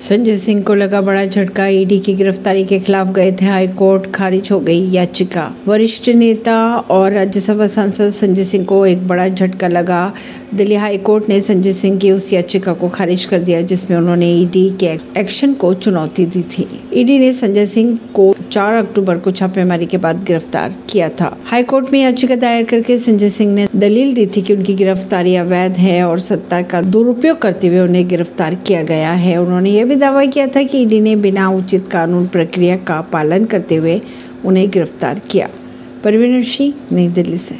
संजय सिंह को लगा बड़ा झटका। ईडी की गिरफ्तारी के खिलाफ गए थे हाई कोर्ट, खारिज हो गई याचिका। वरिष्ठ नेता और राज्यसभा सांसद संजय सिंह को एक बड़ा झटका लगा। दिल्ली हाई कोर्ट ने संजय सिंह की उस याचिका को खारिज कर दिया, जिसमें उन्होंने ईडी के एक्शन को चुनौती दी थी। ईडी ने संजय सिंह को 4 अक्टूबर को छापेमारी के बाद गिरफ़्तार किया था। हाईकोर्ट में याचिका दायर करके संजय सिंह ने दलील दी थी कि उनकी गिरफ्तारी अवैध है और सत्ता का दुरुपयोग करते हुए उन्हें गिरफ़्तार किया गया है। उन्होंने यह भी दावा किया था कि ईडी ने बिना उचित कानून प्रक्रिया का पालन करते हुए उन्हें गिरफ़्तार किया। परवीन सिंह नई दिल्ली से।